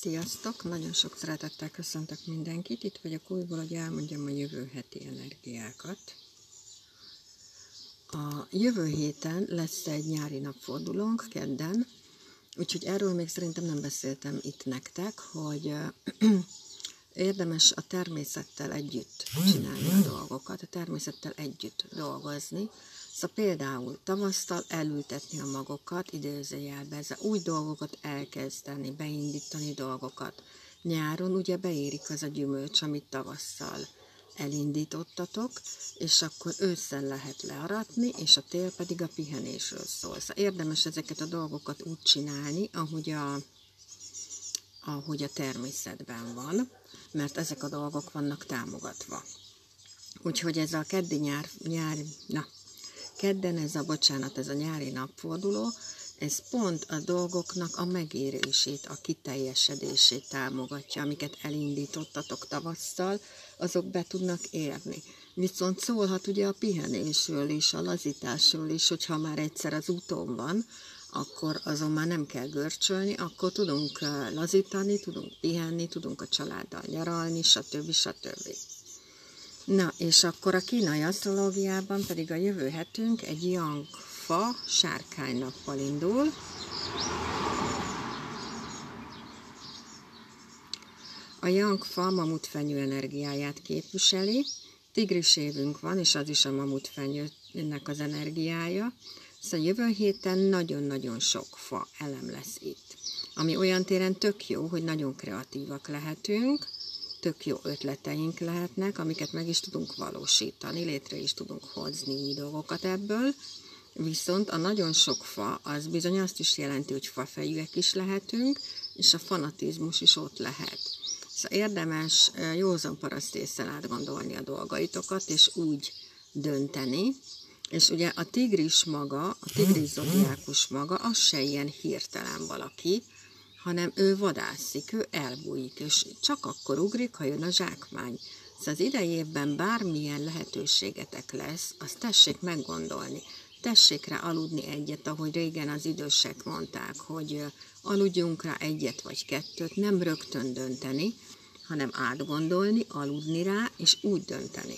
Sziasztok! Nagyon sok szeretettel köszöntök mindenkit. Itt vagyok újból, hogy elmondjam a jövő heti energiákat. A jövő héten lesz egy nyári napfordulónk, kedden, úgyhogy erről még szerintem nem beszéltem itt nektek, hogy érdemes a természettel együtt csinálni a dolgokat, a természettel együtt dolgozni, Szóval például tavasztal elültetni a magokat, idézőjelbe, ez új dolgokat elkezdeni, beindítani dolgokat. Nyáron ugye beérik az a gyümölcs, amit tavasszal elindítottatok, és akkor ősszel lehet learatni, és a tél pedig a pihenésről szól. Szóval érdemes ezeket a dolgokat úgy csinálni, ahogy a, ahogy a természetben van, mert ezek a dolgok vannak támogatva. Úgyhogy ez a keddi nyár, nyár na, kedden ez a, bocsánat, ez a nyári napforduló, ez pont a dolgoknak a megérését, a kiteljesedését támogatja, amiket elindítottatok tavasszal, azok be tudnak érni. Viszont szólhat ugye a pihenésről is, a lazításról is, hogyha már egyszer az úton van, akkor azon már nem kell görcsölni, akkor tudunk lazítani, tudunk pihenni, tudunk a családdal nyaralni, stb. stb. Na, és akkor a kínai asztrológiában pedig a jövő hetünk egy Yang fa sárkánynappal indul. A Yang fa mamutfenyő energiáját képviseli, tigris évünk van, és az is a mamutfenyőnek az energiája. Szóval jövő héten nagyon-nagyon sok fa elem lesz itt. Ami olyan téren tök jó, hogy nagyon kreatívak lehetünk, tök jó ötleteink lehetnek, amiket meg is tudunk valósítani, létre is tudunk hozni dolgokat ebből, viszont a nagyon sok fa az bizony azt is jelenti, hogy fafejűek is lehetünk, és a fanatizmus is ott lehet. Szóval érdemes józan parasztésszel átgondolni a dolgaitokat, és úgy dönteni, és ugye a tigris maga, a tigris zodiákus maga, az se ilyen hirtelen valaki, hanem ő vadászik, ő elbújik, és csak akkor ugrik, ha jön a zsákmány. Szóval az idei bármilyen lehetőségetek lesz, azt tessék meggondolni. Tessék rá aludni egyet, ahogy régen az idősek mondták, hogy aludjunk rá egyet vagy kettőt, nem rögtön dönteni, hanem átgondolni, aludni rá, és úgy dönteni.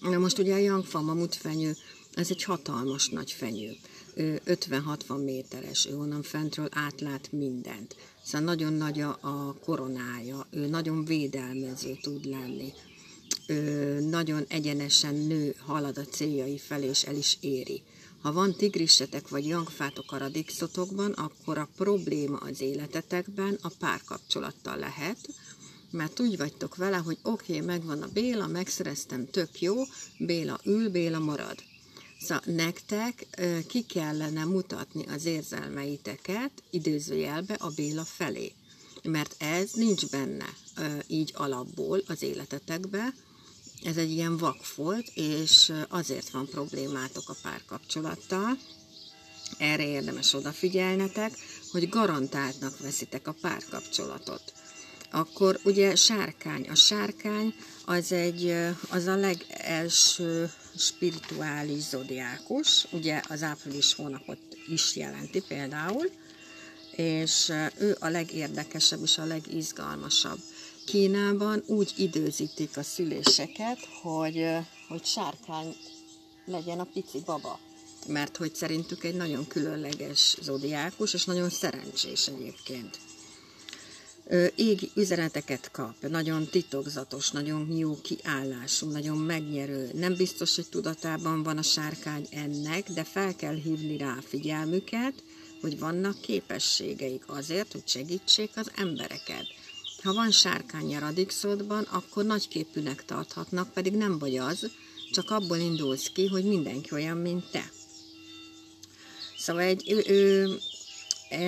Na most ugye a Yangfa mamut fenyő, ez egy hatalmas nagy fenyő. 50-60 méteres, ő onnan fentről átlát mindent. Szóval nagyon nagy a, koronája, ő nagyon védelmező tud lenni. Ő nagyon egyenesen nő, halad a céljai felé, és el is éri. Ha van tigrisetek vagy jangfátok a radixotokban, akkor a probléma az életetekben a párkapcsolattal lehet, mert úgy vagytok vele, hogy oké, okay, megvan a Béla, megszereztem, tök jó, Béla ül, Béla marad Szóval nektek ki kellene mutatni az érzelmeiteket időzőjelbe a Béla felé. Mert ez nincs benne így alapból az életetekbe, ez egy ilyen vakfolt, és azért van problémátok a párkapcsolattal. Erre érdemes odafigyelnetek, hogy garantáltnak veszitek a párkapcsolatot. Akkor ugye sárkány. A sárkány az, egy, az a legelső spirituális zodiákus, ugye az április hónapot is jelenti például, és ő a legérdekesebb és a legizgalmasabb. Kínában úgy időzítik a szüléseket, hogy, hogy sárkány legyen a pici baba, mert hogy szerintük egy nagyon különleges zodiákus, és nagyon szerencsés egyébként égi üzeneteket kap, nagyon titokzatos, nagyon jó kiállású, nagyon megnyerő. Nem biztos, hogy tudatában van a sárkány ennek, de fel kell hívni rá figyelmüket, hogy vannak képességeik azért, hogy segítsék az embereket. Ha van sárkány a radixodban, akkor nagyképűnek tarthatnak, pedig nem vagy az, csak abból indulsz ki, hogy mindenki olyan, mint te. Szóval egy, ő, ő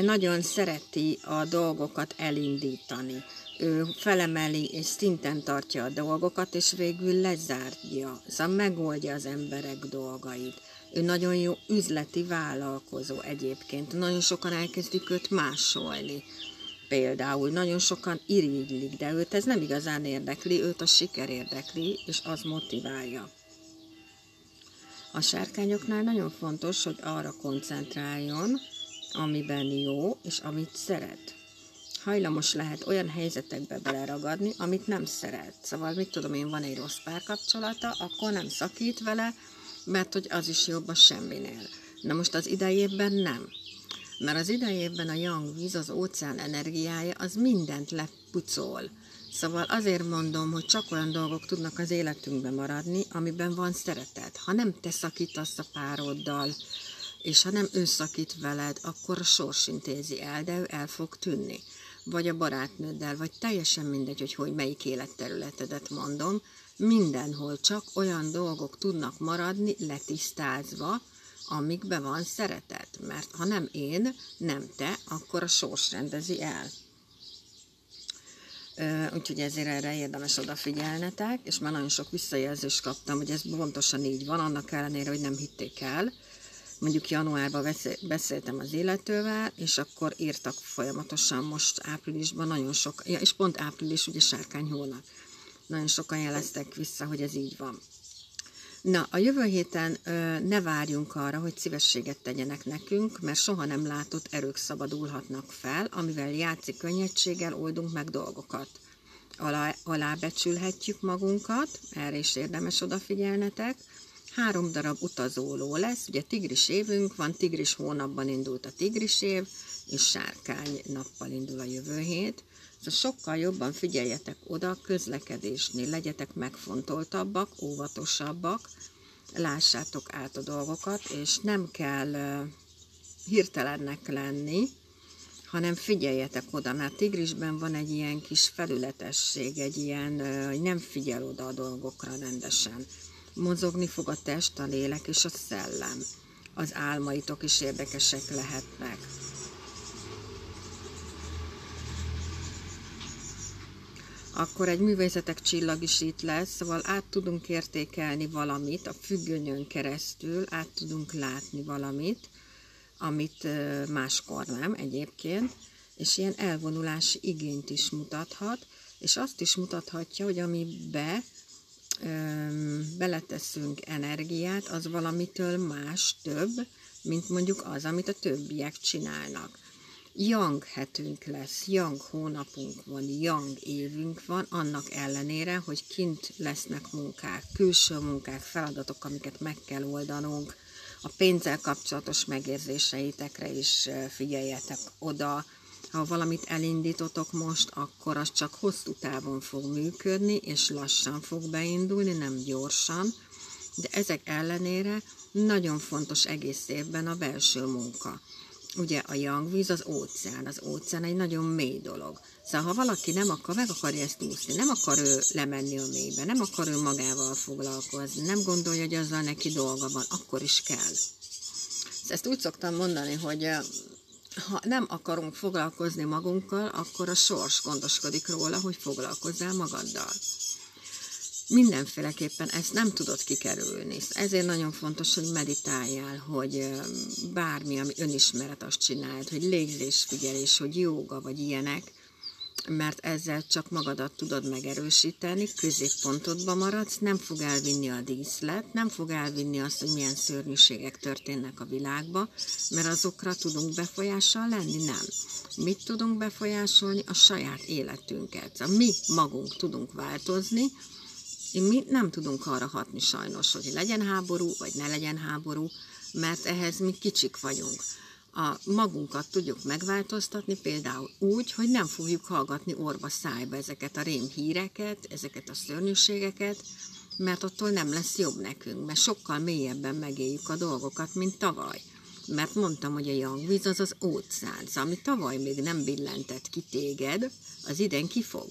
nagyon szereti a dolgokat elindítani. Ő felemeli és szinten tartja a dolgokat, és végül lezárja, szóval megoldja az emberek dolgait. Ő nagyon jó üzleti vállalkozó egyébként. Nagyon sokan elkezdik őt másolni. Például nagyon sokan irigylik, de őt ez nem igazán érdekli, őt a siker érdekli, és az motiválja. A sárkányoknál nagyon fontos, hogy arra koncentráljon, amiben jó, és amit szeret. hajlamos lehet olyan helyzetekbe beleragadni, amit nem szeret. Szóval, mit tudom én, van egy rossz párkapcsolata, akkor nem szakít vele, mert hogy az is jobb a semminél. Na most az idejében nem. Mert az idejében a yang víz, az óceán energiája, az mindent lepucol. Szóval azért mondom, hogy csak olyan dolgok tudnak az életünkben maradni, amiben van szeretet. Ha nem te szakítasz a pároddal, és ha nem ő szakít veled, akkor a sors intézi el, de ő el fog tűnni. Vagy a barátnőddel, vagy teljesen mindegy, hogy, hogy melyik életterületedet mondom, mindenhol csak olyan dolgok tudnak maradni letisztázva, amikbe van szeretet. Mert ha nem én, nem te, akkor a sors rendezi el. Úgyhogy ezért erre érdemes odafigyelnetek, és már nagyon sok visszajelzést kaptam, hogy ez pontosan így van, annak ellenére, hogy nem hitték el. Mondjuk januárban beszéltem az illetővel, és akkor írtak folyamatosan most áprilisban nagyon sok, ja, és pont április ugye sárkány hónap. Nagyon sokan jeleztek vissza, hogy ez így van. Na, a jövő héten ö, ne várjunk arra, hogy szívességet tegyenek nekünk, mert soha nem látott erők szabadulhatnak fel, amivel játszik könnyedséggel oldunk meg dolgokat. Alá, alábecsülhetjük magunkat, erre is érdemes odafigyelnetek. Három darab utazóló lesz, ugye tigris évünk van, tigris hónapban indult a tigris év, és sárkány nappal indul a jövő hét. Szóval sokkal jobban figyeljetek oda a közlekedésnél, legyetek megfontoltabbak, óvatosabbak, lássátok át a dolgokat, és nem kell hirtelennek lenni, hanem figyeljetek oda, mert tigrisben van egy ilyen kis felületesség, egy ilyen, hogy nem figyel oda a dolgokra rendesen. Mozogni fog a test, a lélek és a szellem. Az álmaitok is érdekesek lehetnek. akkor egy művészetek csillag is itt lesz, szóval át tudunk értékelni valamit, a függönyön keresztül át tudunk látni valamit, amit máskor nem egyébként, és ilyen elvonulási igényt is mutathat, és azt is mutathatja, hogy amibe beleteszünk energiát, az valamitől más több, mint mondjuk az, amit a többiek csinálnak. Yang hetünk lesz, Yang hónapunk van, Yang évünk van, annak ellenére, hogy kint lesznek munkák, külső munkák, feladatok, amiket meg kell oldanunk, a pénzzel kapcsolatos megérzéseitekre is figyeljetek oda, ha valamit elindítotok most, akkor az csak hosszú távon fog működni, és lassan fog beindulni, nem gyorsan, de ezek ellenére nagyon fontos egész évben a belső munka ugye a jangvíz az óceán, az óceán egy nagyon mély dolog. Szóval ha valaki nem akar, meg akarja ezt úszni, nem akar ő lemenni a mélybe, nem akar ő magával foglalkozni, nem gondolja, hogy azzal neki dolga van, akkor is kell. Ezt úgy szoktam mondani, hogy ha nem akarunk foglalkozni magunkkal, akkor a sors gondoskodik róla, hogy foglalkozzál magaddal mindenféleképpen ezt nem tudod kikerülni. Ezért nagyon fontos, hogy meditáljál, hogy bármi, ami önismeret, azt csináld, hogy légzésfigyelés, hogy jóga, vagy ilyenek, mert ezzel csak magadat tudod megerősíteni, középpontodba maradsz, nem fog elvinni a díszlet, nem fog elvinni azt, hogy milyen szörnyűségek történnek a világba, mert azokra tudunk befolyással lenni, nem. Mit tudunk befolyásolni? A saját életünket. A mi magunk tudunk változni, mi nem tudunk arra hatni sajnos, hogy legyen háború, vagy ne legyen háború, mert ehhez mi kicsik vagyunk. A magunkat tudjuk megváltoztatni például úgy, hogy nem fogjuk hallgatni orva szájba ezeket a rémhíreket, ezeket a szörnyűségeket, mert attól nem lesz jobb nekünk, mert sokkal mélyebben megéljük a dolgokat, mint tavaly. Mert mondtam, hogy a jangvíz az az óceán, szóval ami tavaly még nem billentett ki téged, az idén kifog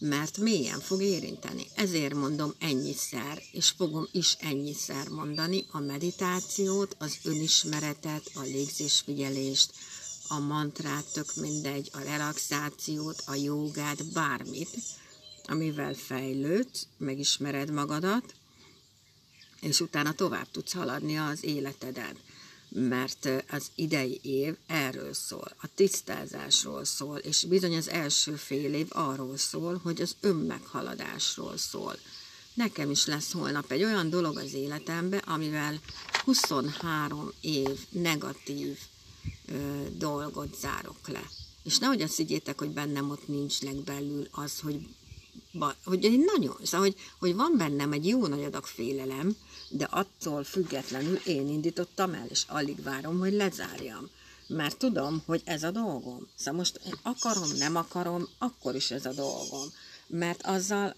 mert mélyen fog érinteni. Ezért mondom ennyiszer, és fogom is ennyiszer mondani a meditációt, az önismeretet, a légzésfigyelést, a mantrát, tök mindegy, a relaxációt, a jogát, bármit, amivel fejlődsz, megismered magadat, és utána tovább tudsz haladni az életeden mert az idei év erről szól, a tisztázásról szól, és bizony az első fél év arról szól, hogy az önmeghaladásról szól. Nekem is lesz holnap egy olyan dolog az életembe, amivel 23 év negatív ö, dolgot zárok le. És nehogy azt higgyétek, hogy bennem ott nincsnek belül az, hogy, hogy én nagyon, szóval, hogy, hogy van bennem egy jó nagy adag félelem, de attól függetlenül én indítottam el, és alig várom, hogy lezárjam. Mert tudom, hogy ez a dolgom. Szóval most akarom, nem akarom, akkor is ez a dolgom. Mert azzal,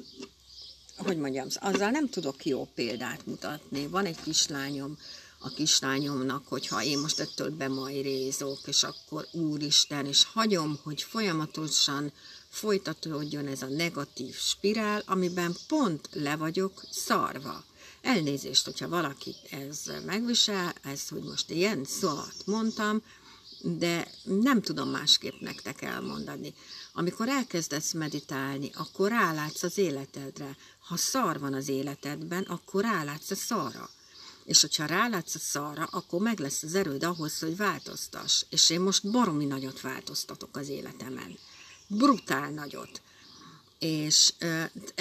hogy mondjam, azzal nem tudok jó példát mutatni. Van egy kislányom, a kislányomnak, hogyha én most ettől bemajrézok, és akkor úristen, és hagyom, hogy folyamatosan folytatódjon ez a negatív spirál, amiben pont le vagyok szarva. Elnézést, hogyha valaki ez megvisel, ez, hogy most ilyen szót mondtam, de nem tudom másképp nektek elmondani. Amikor elkezdesz meditálni, akkor rálátsz az életedre. Ha szar van az életedben, akkor rálátsz a szarra. És hogyha rálátsz a szarra, akkor meg lesz az erőd ahhoz, hogy változtass. És én most baromi nagyot változtatok az életemen. Brutál nagyot. És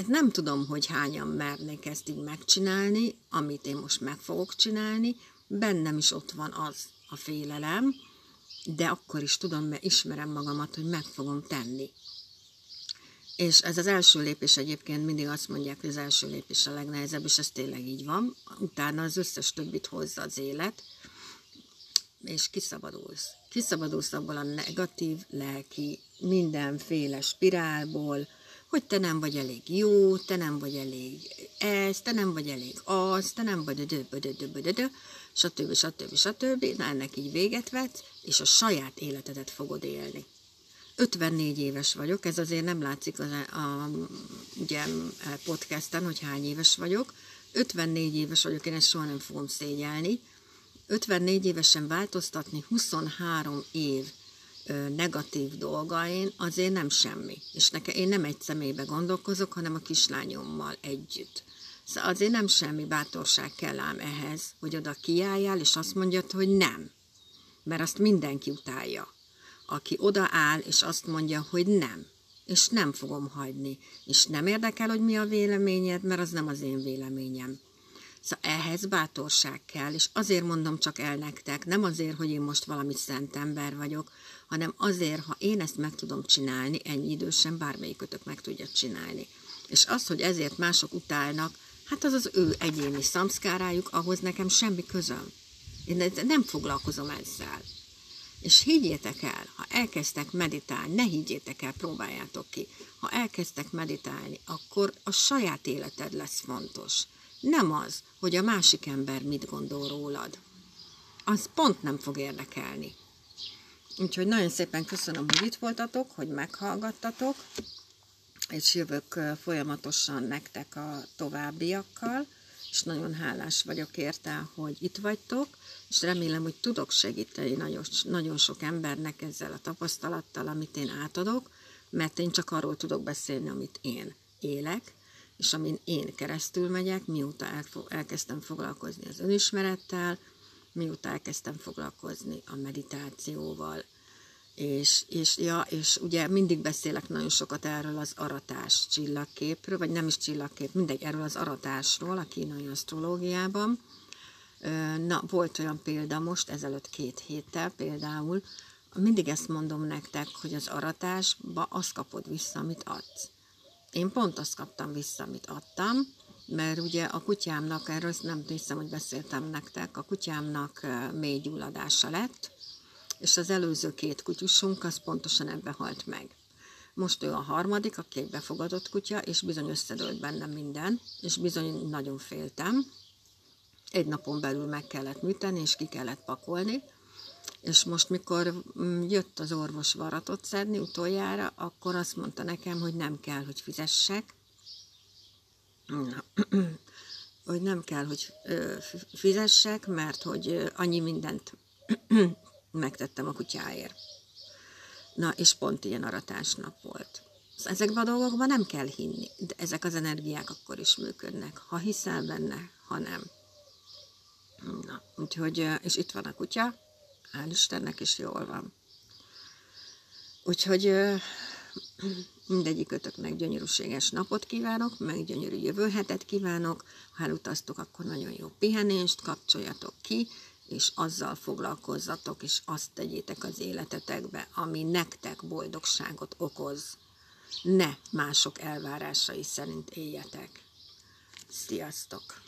nem tudom, hogy hányan mernék ezt így megcsinálni, amit én most meg fogok csinálni. Bennem is ott van az a félelem, de akkor is tudom, mert ismerem magamat, hogy meg fogom tenni. És ez az első lépés egyébként mindig azt mondják, hogy az első lépés a legnehezebb, és ez tényleg így van. Utána az összes többit hozza az élet, és kiszabadulsz. Kiszabadulsz abból a negatív, lelki, mindenféle spirálból, hogy te nem vagy elég jó, te nem vagy elég ez, te nem vagy elég az, te nem vagy a dö, dö, dö, dö, dö, stb. stb. stb. Na ennek így véget vetsz, és a saját életedet fogod élni. 54 éves vagyok, ez azért nem látszik a, a, ugye, podcasten, hogy hány éves vagyok. 54 éves vagyok, én ezt soha nem fogom szégyelni. 54 évesen változtatni 23 év negatív dolgain azért nem semmi. És nekem, én nem egy személybe gondolkozok, hanem a kislányommal együtt. Szóval azért nem semmi bátorság kell ám ehhez, hogy oda kiálljál, és azt mondjad, hogy nem. Mert azt mindenki utálja. Aki odaáll, és azt mondja, hogy nem. És nem fogom hagyni. És nem érdekel, hogy mi a véleményed, mert az nem az én véleményem. Szóval ehhez bátorság kell, és azért mondom csak el nektek, nem azért, hogy én most valami szent ember vagyok, hanem azért, ha én ezt meg tudom csinálni, ennyi idősen bármelyikötök meg tudja csinálni. És az, hogy ezért mások utálnak, hát az az ő egyéni szamszkárájuk, ahhoz nekem semmi közöm. Én nem foglalkozom ezzel. És higgyétek el, ha elkezdtek meditálni, ne higgyétek el, próbáljátok ki. Ha elkezdtek meditálni, akkor a saját életed lesz fontos. Nem az, hogy a másik ember mit gondol rólad. Az pont nem fog érdekelni. Úgyhogy nagyon szépen köszönöm, hogy itt voltatok, hogy meghallgattatok, és jövök folyamatosan nektek a továbbiakkal, és nagyon hálás vagyok érte, hogy itt vagytok, és remélem, hogy tudok segíteni nagyon, nagyon sok embernek ezzel a tapasztalattal, amit én átadok, mert én csak arról tudok beszélni, amit én élek, és amin én keresztül megyek, mióta elkezdtem foglalkozni az önismerettel, mióta elkezdtem foglalkozni a meditációval, és, és, ja, és ugye mindig beszélek nagyon sokat erről az aratás csillagképről, vagy nem is csillagkép, mindegy, erről az aratásról a kínai asztrológiában. Na, volt olyan példa most, ezelőtt két héttel például, mindig ezt mondom nektek, hogy az aratásba azt kapod vissza, amit adsz. Én pont azt kaptam vissza, amit adtam, mert ugye a kutyámnak, erről nem hiszem, hogy beszéltem nektek, a kutyámnak mély gyulladása lett, és az előző két kutyusunk az pontosan ebbe halt meg. Most ő a harmadik, aki egy befogadott kutya, és bizony összedőlt bennem minden, és bizony nagyon féltem. Egy napon belül meg kellett műteni, és ki kellett pakolni, és most, mikor mm, jött az orvos varatot szedni utoljára, akkor azt mondta nekem, hogy nem kell, hogy fizessek, hogy nem kell, hogy fizessek, mert hogy annyi mindent megtettem a kutyáért. Na, és pont ilyen aratásnap volt. Ezekben a dolgokban nem kell hinni, de ezek az energiák akkor is működnek, ha hiszel benne, ha nem. Na, úgyhogy, és itt van a kutya, hál' Istennek is jól van. Úgyhogy mindegyikötöknek gyönyörűséges napot kívánok, meg gyönyörű jövő hetet kívánok. Ha elutaztok, akkor nagyon jó pihenést, kapcsoljatok ki, és azzal foglalkozzatok, és azt tegyétek az életetekbe, ami nektek boldogságot okoz. Ne mások elvárásai szerint éljetek. Sziasztok!